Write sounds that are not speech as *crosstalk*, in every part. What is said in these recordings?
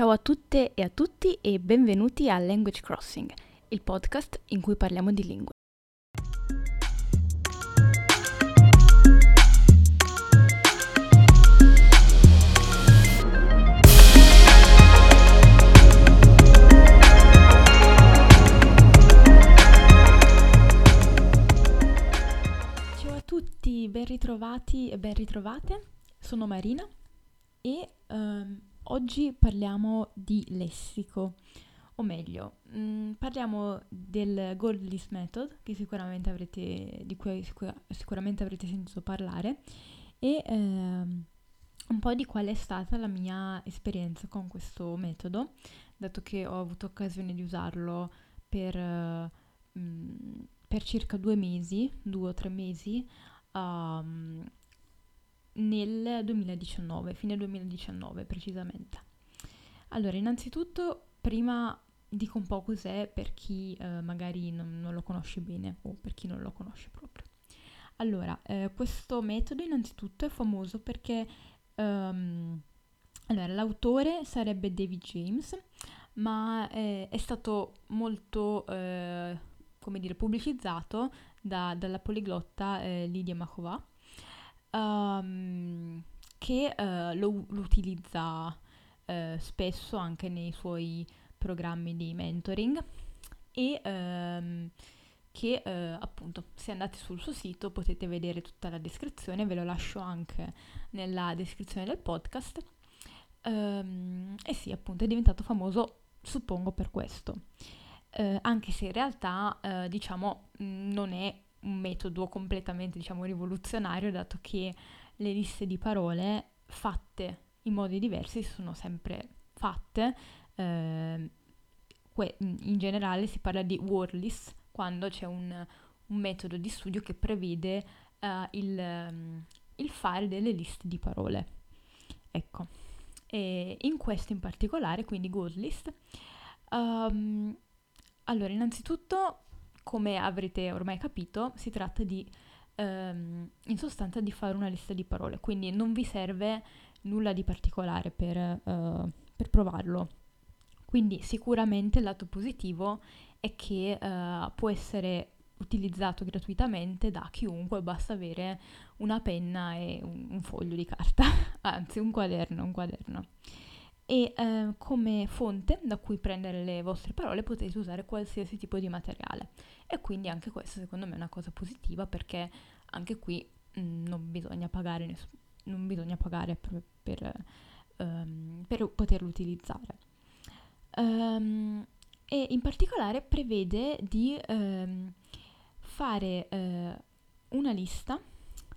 Ciao a tutte e a tutti e benvenuti a Language Crossing, il podcast in cui parliamo di lingue. Ciao a tutti, ben ritrovati e ben ritrovate. Sono Marina e ehm, oggi parliamo di lessico, o meglio, mh, parliamo del Gold List Method, sicuramente avrete, di cui sicura- sicuramente avrete sentito parlare, e ehm, un po' di qual è stata la mia esperienza con questo metodo, dato che ho avuto occasione di usarlo per, eh, mh, per circa due mesi, due o tre mesi, um, nel 2019, fine 2019 precisamente. Allora, innanzitutto, prima dico un po' cos'è per chi eh, magari non, non, lo conosce bene o per chi non lo conosce proprio. Allora, eh, questo metodo innanzitutto è famoso perché um, allora, l'autore sarebbe David James, ma eh, è stato molto, eh, come dire, pubblicizzato da, dalla poliglotta eh, Lydia Makova um, che uh, lo, lo, utilizza uh, spesso anche nei suoi programmi di mentoring e um, che uh, appunto se andate sul suo sito potete vedere tutta la descrizione, ve lo lascio anche nella descrizione del podcast. Um, e sì, appunto è diventato famoso, suppongo, per questo. Uh, anche se in realtà, uh, diciamo, non è un metodo completamente, diciamo, rivoluzionario, dato che le liste di parole fatte in modi diversi sono sempre fatte. Eh, in generale si parla di word list quando c'è un, un metodo di studio che prevede uh, il, il, fare delle liste di parole. Ecco, e in questo in particolare, quindi word list, um, allora innanzitutto come avrete ormai capito, si tratta di, ehm, in sostanza, di fare una lista di parole, quindi non vi serve nulla di particolare per, eh, per provarlo. Quindi sicuramente il lato positivo è che eh, può essere utilizzato gratuitamente da chiunque, basta avere una penna e un, un foglio di carta, *laughs* anzi un quaderno, un quaderno e eh, come fonte da cui prendere le vostre parole potete usare qualsiasi tipo di materiale e quindi anche questo secondo me è una cosa positiva perché anche qui mh, mm, non bisogna pagare, ness- non bisogna pagare per, per, um, per poterlo utilizzare. Um, e in particolare prevede di um, fare uh, una lista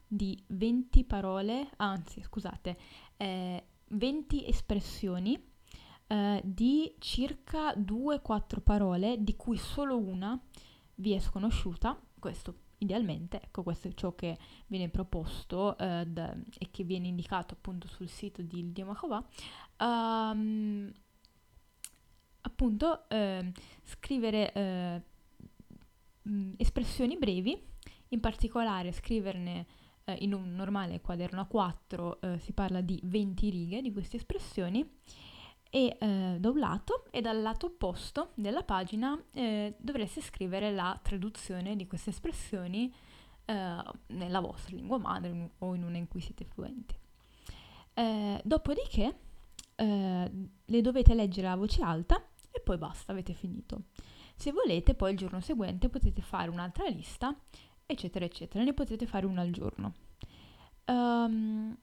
di 20 parole, anzi scusate, eh, 20 espressioni eh, di circa 2-4 parole, di cui solo una vi è sconosciuta, questo idealmente, ecco questo è ciò che viene proposto eh, da, e che viene indicato appunto sul sito di Lidia Makova, um, appunto eh, scrivere eh, espressioni brevi, in particolare scriverne eh, in un normale quaderno a 4 eh, si parla di 20 righe di queste espressioni e eh, da un lato e dal lato opposto della pagina eh, dovreste scrivere la traduzione di queste espressioni eh, nella vostra lingua madre o in una in cui siete fluenti. Eh, dopodiché le dovete leggere a voce alta e poi basta, avete finito. Se volete, poi il giorno seguente potete fare un'altra lista eccetera, eccetera. Ne potete fare una al giorno. Um,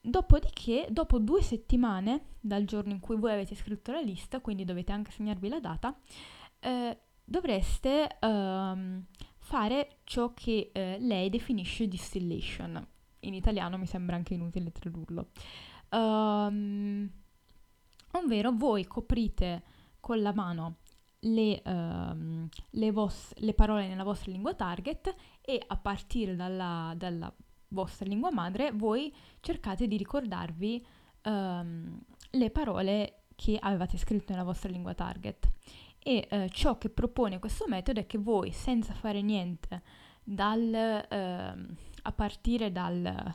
dopodiché, dopo due settimane dal giorno in cui voi avete scritto la lista, quindi dovete anche segnarvi la data, eh, dovreste um, fare ciò che eh, lei definisce distillation. In italiano mi sembra anche inutile tradurlo. Um, ovvero voi coprite con la mano le, uh, le, vos- le, parole nella vostra lingua target e a partire dalla, dalla vostra lingua madre voi cercate di ricordarvi um, le parole che avevate scritto nella vostra lingua target. E uh, ciò che propone questo metodo è che voi, senza fare niente, dal, uh, a partire dal,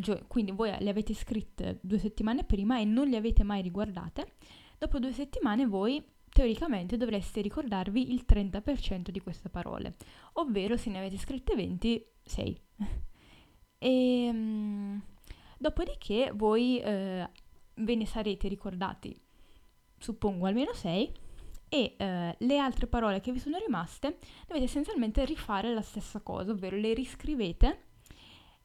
gio- quindi voi le avete scritte due settimane prima e non le avete mai riguardate, dopo due settimane voi teoricamente dovreste ricordarvi il 30% di queste parole, ovvero se ne avete scritte 20, 6. e, um, dopodiché voi eh, ve ne sarete ricordati, suppongo almeno 6, e eh, le altre parole che vi sono rimaste dovete essenzialmente rifare la stessa cosa, ovvero le riscrivete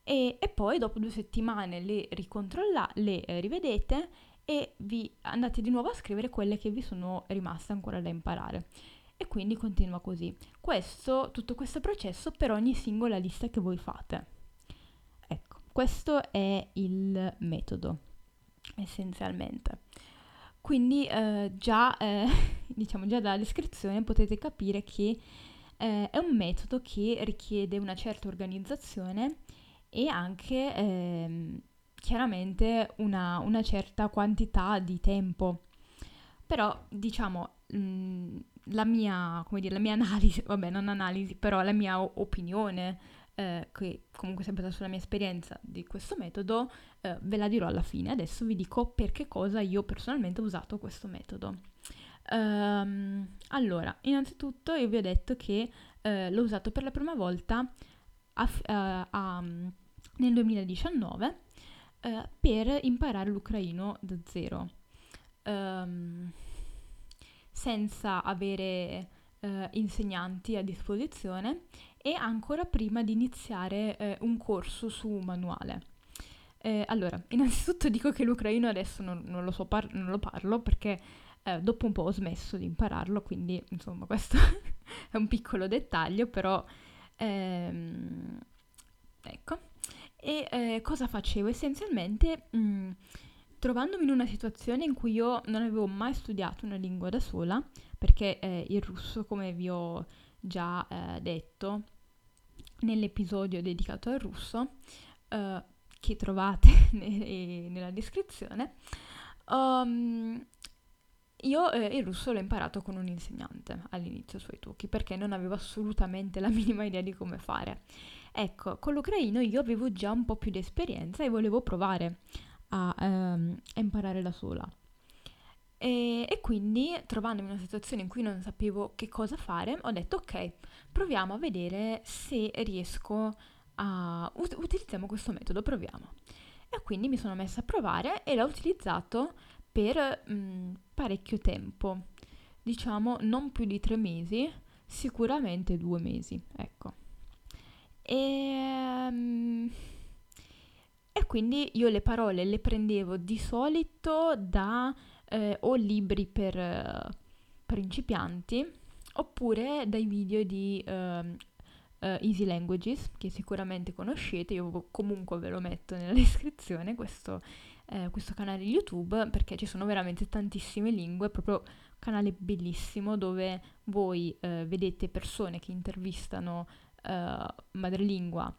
e, e poi dopo due settimane le ricontrollate, le eh, rivedete e vi andate di nuovo a scrivere quelle che vi sono rimaste ancora da imparare. E quindi continua così. Questo, tutto questo processo per ogni singola lista che voi fate. Ecco, questo è il metodo, essenzialmente. Quindi eh, già, eh, *laughs* diciamo, già dalla descrizione potete capire che eh, è un metodo che richiede una certa organizzazione e anche ehm, chiaramente una, una, certa quantità di tempo. Però diciamo mh, mm, la mia, come dire, la mia *laughs* analisi, vabbè non analisi, però la mia opinione, eh, che comunque è stata sulla mia esperienza di questo metodo, eh, ve la dirò alla fine. Adesso vi dico per che cosa io personalmente ho usato questo metodo. Um, allora, innanzitutto io vi ho detto che eh, l'ho usato per la prima volta a, a, a, nel 2019 eh, per imparare l'ucraino da zero, um, senza avere eh, insegnanti a disposizione e ancora prima di iniziare eh, un corso su manuale. Eh, allora, *laughs* innanzitutto dico che l'ucraino adesso non, non, lo, so par- non lo parlo perché eh, dopo un po' ho smesso di impararlo, quindi insomma questo *laughs* è un piccolo dettaglio, però ehm. E eh, cosa facevo? Essenzialmente mh, mm, trovandomi in una situazione in cui io non avevo mai studiato una lingua da sola, perché eh, il russo, come vi ho già eh, detto nell'episodio dedicato al russo, eh, che trovate *laughs* ne- nella descrizione, um, io eh, il russo l'ho imparato con un insegnante all'inizio sui Italki perché non avevo assolutamente la minima idea di come fare. Ecco, con l'ucraino io avevo già un po' più di esperienza e volevo provare a, a imparare da sola. E, e, quindi, trovandomi in una situazione in cui non sapevo che cosa fare, ho detto ok, proviamo a vedere se riesco a... Ut- utilizziamo questo metodo, proviamo. E quindi mi sono messa a provare e l'ho utilizzato per mh, mm, parecchio tempo, diciamo non più di tre mesi, sicuramente due mesi, ecco. E, um, e quindi io le parole le prendevo di solito da eh, o libri per principianti oppure dai video di uh, uh, Easy Languages che sicuramente conoscete, io comunque ve lo metto nella *laughs* descrizione questo, eh, questo canale YouTube perché ci sono veramente tantissime lingue, proprio un canale bellissimo dove voi eh, vedete persone che intervistano uh, madrelingua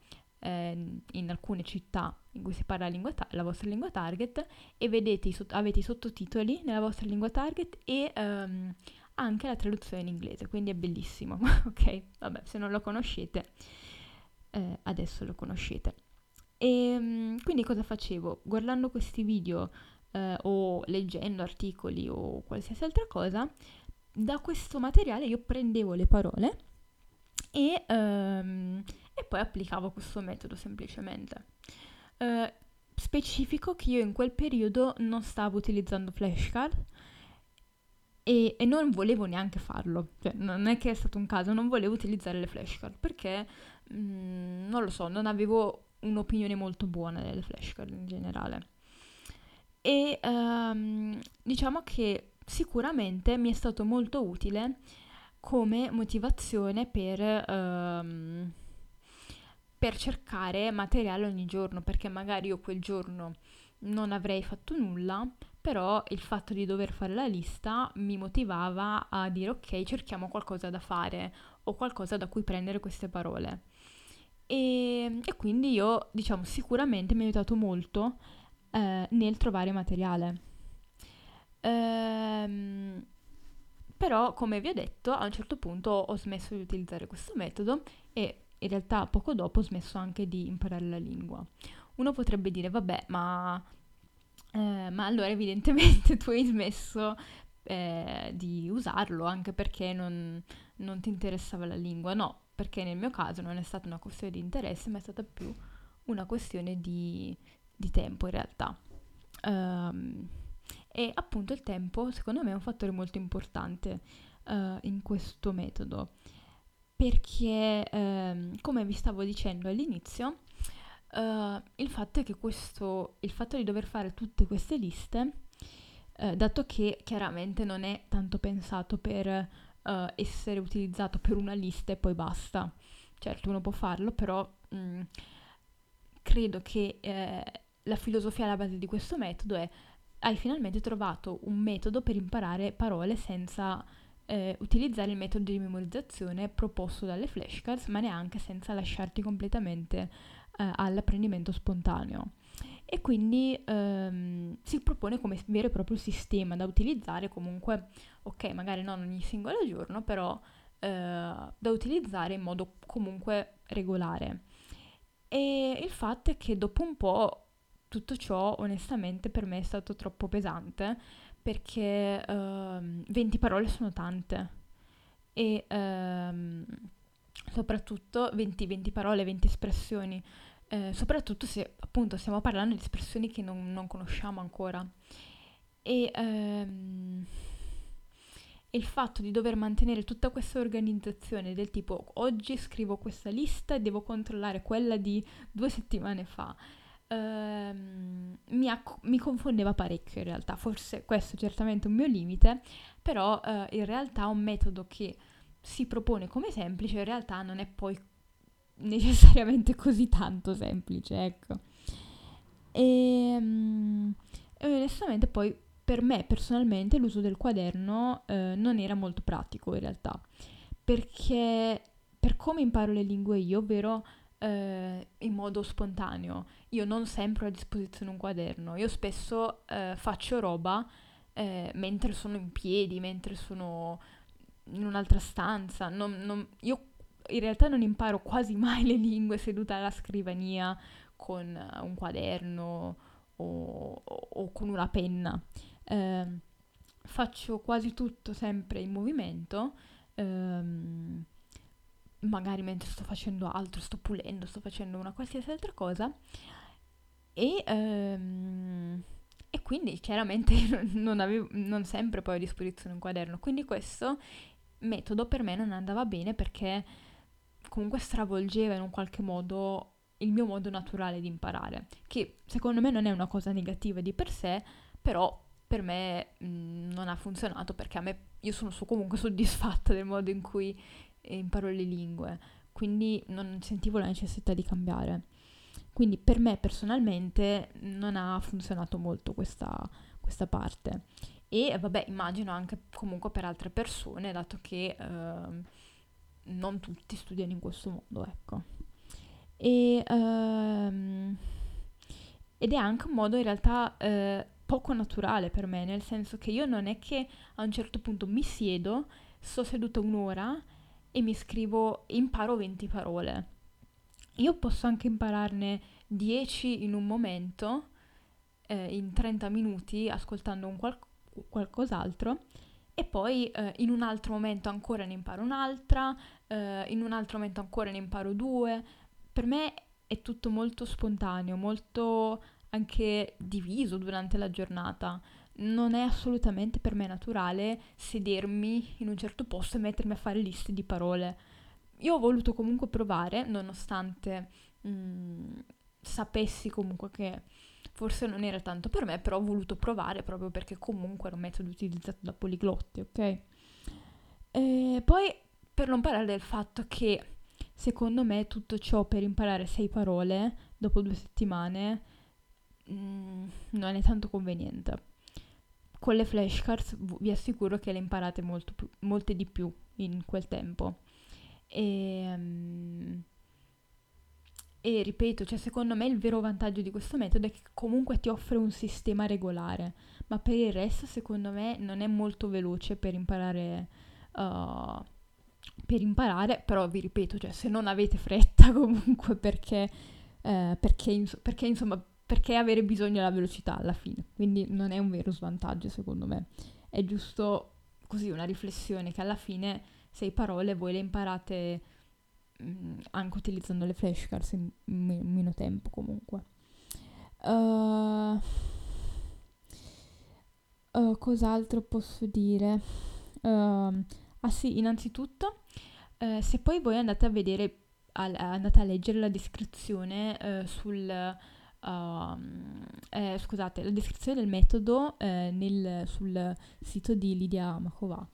eh, in alcune città in cui si parla la, ta- la vostra lingua target e vedete sott- avete i sottotitoli nella vostra lingua target e um, anche la traduzione in inglese, quindi è bellissimo, *laughs* ok? Vabbè, se non lo conoscete, eh, adesso lo conoscete. E um, quindi cosa facevo? Guardando questi video eh, o leggendo articoli o qualsiasi altra cosa, da questo materiale io prendevo le parole e, um, e poi applicavo questo metodo semplicemente. Uh, specifico che io in quel periodo non stavo utilizzando flashcard e, e, non volevo neanche farlo, cioè non è che è stato un caso, non volevo utilizzare le flashcard perché mh, mm, non lo so, non avevo un'opinione molto buona delle flashcard in generale. E um, diciamo che sicuramente mi è stato molto utile come motivazione per, um, per cercare materiale ogni giorno, perché magari io quel giorno non avrei fatto nulla, però il fatto di dover fare la lista mi motivava a dire ok, cerchiamo qualcosa da fare o qualcosa da cui prendere queste parole. E, e quindi io, diciamo, sicuramente mi ha aiutato molto eh, nel trovare materiale. Ehm, però, come vi ho detto, a un certo punto ho smesso di utilizzare questo metodo e in realtà poco dopo ho smesso anche di imparare la lingua. uno potrebbe dire, vabbè, ma, eh, ma allora evidentemente *laughs* tu hai smesso eh, di usarlo anche perché non, non ti interessava la lingua. No, perché nel mio caso non è stata una questione di interesse, ma è stata più una questione di, di tempo in realtà. Um, e appunto il tempo, secondo me, è un fattore molto importante uh, in questo metodo, perché, um, come vi stavo dicendo all'inizio, uh, il fatto è che questo, il fatto di dover fare tutte queste liste, uh, dato che chiaramente non è tanto pensato per essere utilizzato per una lista e poi basta, certo uno può farlo, però mh, mm, credo che eh, la filosofia alla base di questo metodo è hai finalmente trovato un metodo per imparare parole senza eh, utilizzare il metodo di memorizzazione proposto dalle flashcards, ma neanche senza lasciarti completamente eh, all'apprendimento spontaneo. E quindi ehm, si propone come vero e proprio sistema da utilizzare comunque, ok, magari non ogni singolo giorno, però eh, da utilizzare in modo comunque regolare. E il fatto è che dopo un po' tutto ciò onestamente per me è stato troppo pesante perché uh, ehm, 20 parole sono tante e uh, soprattutto 20, 20, parole, 20 espressioni, uh, soprattutto se appunto stiamo parlando di espressioni che non, non conosciamo ancora. E um, il fatto di dover mantenere tutta questa organizzazione del tipo oggi scrivo questa lista e devo controllare quella di due settimane fa ehm, mi, acc- mi, confondeva parecchio in realtà, forse questo è certamente un mio limite, però eh, in realtà un metodo che si propone come semplice in realtà non è poi necessariamente così tanto semplice, ecco. E, um, e onestamente poi per me personalmente l'uso del quaderno eh, non era molto pratico in realtà, perché per come imparo le lingue io, ovvero eh, in modo spontaneo. Io non sempre ho a disposizione un quaderno, io spesso eh, faccio roba eh, mentre sono in piedi, mentre sono in un'altra stanza. Non, non, io in realtà non imparo quasi mai le lingue seduta alla scrivania con un quaderno o, o, o con una penna. Ehm, faccio quasi tutto sempre in movimento. Ehm, magari mentre sto facendo altro, sto pulendo, sto facendo una qualsiasi altra cosa. E, um, e quindi chiaramente *laughs* non, avevo, non sempre poi a disposizione un quaderno. Quindi questo metodo per me non andava bene perché comunque stravolgeva in un qualche modo il mio modo naturale di imparare, che secondo me non è una cosa negativa di per sé, però per me mh, non ha funzionato perché a me io sono comunque soddisfatta del modo in cui imparo le lingue, quindi non sentivo la necessità di cambiare. Quindi per me personalmente non ha funzionato molto questa, questa parte. E vabbè, immagino anche comunque per altre persone, dato che eh, non tutti studiano in questo modo, ecco. E, ehm, ed è anche un modo in realtà eh, poco naturale per me, nel senso che io non è che a un certo punto mi siedo, sto seduta un'ora e mi scrivo, imparo 20 parole. Io posso anche impararne 10 in un momento, eh, in 30 minuti, ascoltando un qual- qualcos'altro, e poi eh, in un altro momento ancora ne imparo un'altra, eh, in un altro momento ancora ne imparo due. Per me è tutto molto spontaneo, molto anche diviso durante la giornata non è assolutamente per me naturale sedermi in un certo posto e mettermi a fare liste di parole. Io ho voluto comunque provare, nonostante mh, mm, sapessi comunque che forse non era tanto per me, però ho voluto provare proprio perché comunque era un metodo utilizzato da poliglotti, ok? E poi per non parlare del fatto che secondo me tutto ciò per imparare sei parole dopo due settimane mh, mm, non è tanto conveniente con le flashcards vi assicuro che le imparate molto molte di più in quel tempo. E, um, e ripeto, cioè secondo me il vero vantaggio di questo metodo è che comunque ti offre un sistema regolare, ma per il resto secondo me non è molto veloce per imparare. Uh, per imparare, però vi ripeto, cioè se non avete fretta *laughs* comunque perché eh, perché, ins- perché, insomma, perché avere bisogno della velocità alla fine? Quindi non è un vero svantaggio secondo me, è giusto così una riflessione che alla fine sei parole voi le imparate mh, mm, anche utilizzando le flashcards in, in meno tempo comunque. Uh, uh, cos'altro posso dire? Uh, ah sì, innanzitutto, eh, se poi voi andate a vedere, al, andate a leggere la descrizione eh, sul... Uh, eh, scusate, la descrizione del metodo eh, nel, sul sito di Lidia Makova.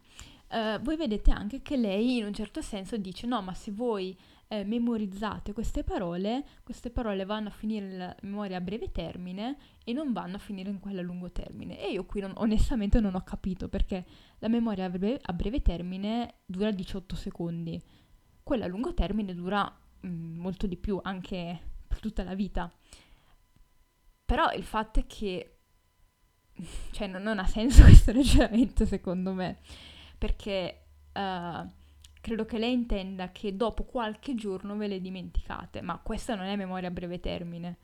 Uh, voi vedete anche che lei in un certo senso dice no, ma se voi eh, memorizzate queste parole, queste parole vanno a finire nella memoria a breve termine e non vanno a finire in quella a lungo termine. E io qui non, onestamente non ho capito perché la memoria a breve, a breve termine dura 18 secondi, quella a lungo termine dura mh, mm, molto di più, anche per tutta la vita. Però il fatto è che cioè non, non ha senso *laughs* questo ragionamento secondo me, perché uh, credo che lei intenda che dopo qualche giorno ve le dimenticate, ma questa non è memoria a breve termine.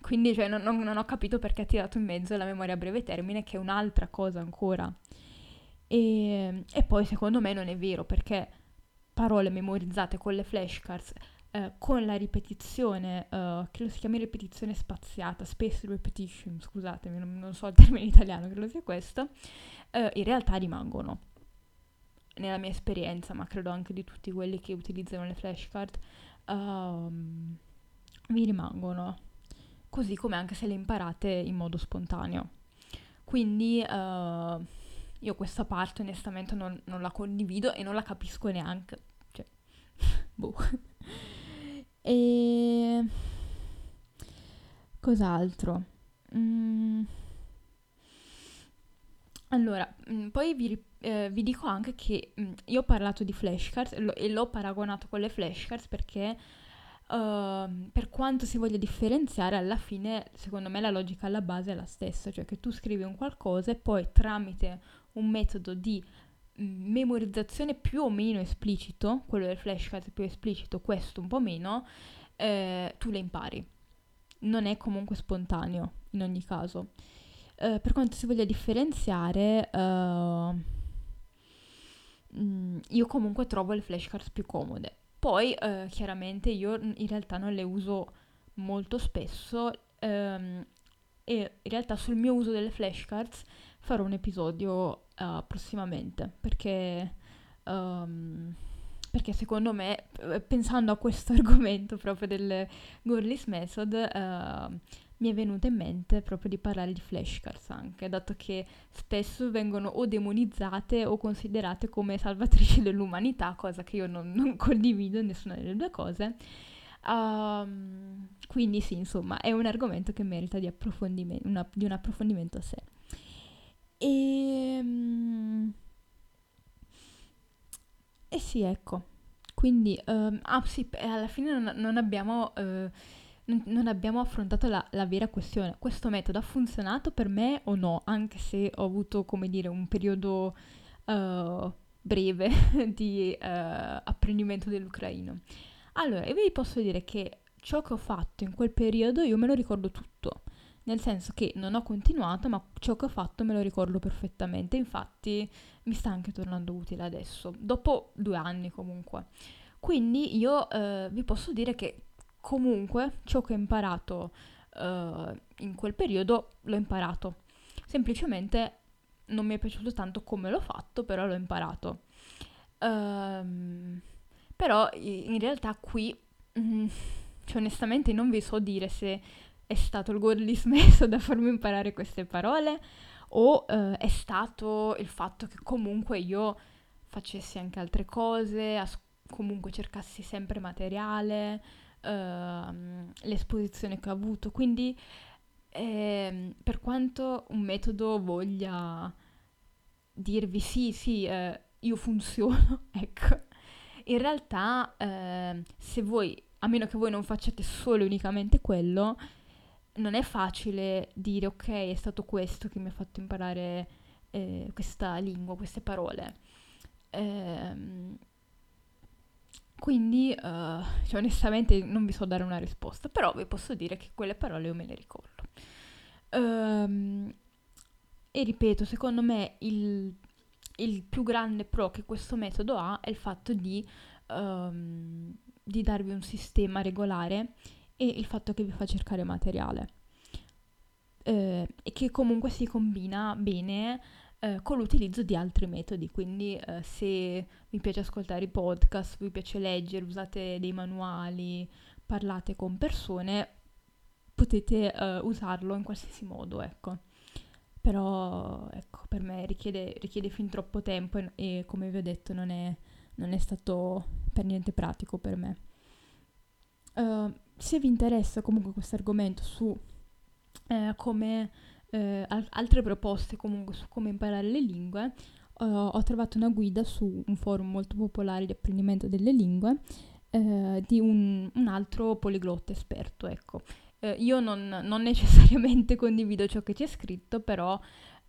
Quindi cioè, non, non, ho capito perché ha tirato in mezzo la memoria a breve termine, che è un'altra cosa ancora. E, e poi secondo me non è vero, perché parole memorizzate con le flashcards, eh, con la ripetizione, eh, credo si chiami ripetizione spaziata, space repetition, scusatemi, non, non so il termine italiano, credo sia questo, eh, in realtà rimangono nella mia esperienza, ma credo anche di tutti quelli che utilizzano le flashcard, um, vi rimangono, così come anche se le imparate in modo spontaneo. Quindi uh, io questa parte onestamente non, non, la condivido e non la capisco neanche. Cioè, *laughs* boh. E cos'altro? Mm. Allora, mm, poi vi, eh, vi, dico anche che mm, io ho parlato di flashcards e, e l'ho paragonato con le flashcards perché uh, per quanto si voglia differenziare, alla fine secondo me la logica alla base è la stessa, cioè che tu scrivi un qualcosa e poi tramite un metodo di memorizzazione più o meno esplicito, quello del flashcard più esplicito, questo un po' meno, eh, tu le impari. Non è comunque spontaneo in ogni caso. Uh, per quanto si voglia differenziare, uh, io comunque trovo le flashcards più comode. Poi, uh, chiaramente, io in realtà non le uso molto spesso um, e in realtà sul mio uso delle flashcards farò un episodio prossimamente perché... Um, perché secondo me, pensando a questo *laughs* argomento proprio del Gorley's Method, uh, mi è venuta in mente proprio di parlare di flashcards anche, dato che spesso vengono o demonizzate o considerate come salvatrici *laughs* dell'umanità, cosa che io non, non condivido nessuna delle due cose. Um, quindi sì, insomma, è un argomento che merita di, approfondimento, una, di un approfondimento a sé. E, um, e sì, ecco. Quindi, um, ah sì, alla fine non, non abbiamo... Uh, non abbiamo affrontato la, la, vera questione. Questo metodo ha funzionato per me o no? Anche se ho avuto, come dire, un periodo uh, breve *laughs* di uh, apprendimento dell'ucraino. Allora, io vi posso dire che ciò che ho fatto in quel periodo io me lo ricordo tutto. Nel senso che non ho continuato, ma ciò che ho fatto me lo ricordo perfettamente. Infatti mi sta anche tornando utile adesso, dopo due anni comunque. Quindi io uh, vi posso dire che comunque ciò che ho imparato uh, in quel periodo l'ho imparato. Semplicemente non mi è piaciuto tanto come l'ho fatto, però l'ho imparato. Um, però in realtà qui, mm, cioè onestamente non vi so dire se è stato il Godly smesso da farmi imparare queste parole o uh, è stato il fatto che comunque io facessi anche altre cose, as- comunque cercassi sempre materiale, uh, l'esposizione che ho avuto. Quindi eh, per quanto un metodo voglia dirvi sì, sì, eh, io funziono, *laughs* ecco, in realtà eh, se voi, a meno che voi non facciate solo e unicamente quello, non è facile dire ok, è stato questo che mi ha fatto imparare eh, questa lingua, queste parole. Eh, quindi, uh, cioè, onestamente non vi so dare una risposta, però vi posso dire che quelle parole io me le ricordo. Um, e ripeto, secondo me il, il, più grande pro che questo metodo ha è il fatto di, um, di darvi un sistema regolare e il fatto che vi fa cercare materiale. Uh, e che comunque si combina bene eh, con l'utilizzo di altri metodi, quindi eh, se vi piace ascoltare i podcast, vi piace leggere, usate dei manuali, parlate con persone, potete eh, usarlo in qualsiasi modo, ecco. Però, ecco, per me richiede, richiede fin troppo tempo e, e, come vi ho detto non è, non è stato per niente pratico per me. Uh, se vi interessa comunque questo argomento su eh, come eh, altre proposte comunque su come imparare le lingue, uh, ho trovato una guida su un forum molto popolare di apprendimento delle lingue uh, di un, un, altro poliglotta esperto, ecco. Uh, io non, non, *laughs* necessariamente condivido ciò che c'è scritto, però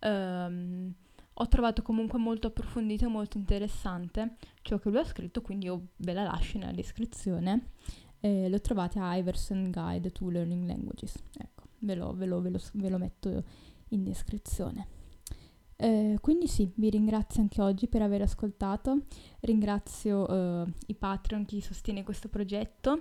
um, ho trovato comunque molto approfondito e molto interessante ciò che lui ha scritto, quindi io ve la lascio nella descrizione. Eh, lo trovate a Iverson Guide to Learning Languages. Ecco ve lo, ve lo, ve lo, ve lo metto in descrizione. Eh, quindi sì, vi ringrazio anche oggi per aver ascoltato, ringrazio eh, i Patreon chi sostiene questo progetto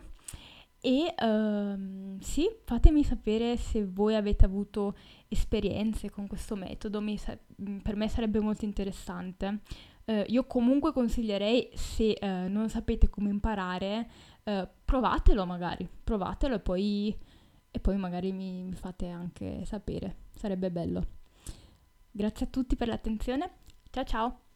e ehm, sì, fatemi sapere se voi avete avuto esperienze con questo metodo, sa- per me sarebbe molto interessante. Eh, io comunque consiglierei se eh, non sapete come imparare, eh, provatelo magari, provatelo e poi e poi magari mi, mi fate anche sapere, sarebbe bello. Grazie a tutti per l'attenzione, ciao ciao!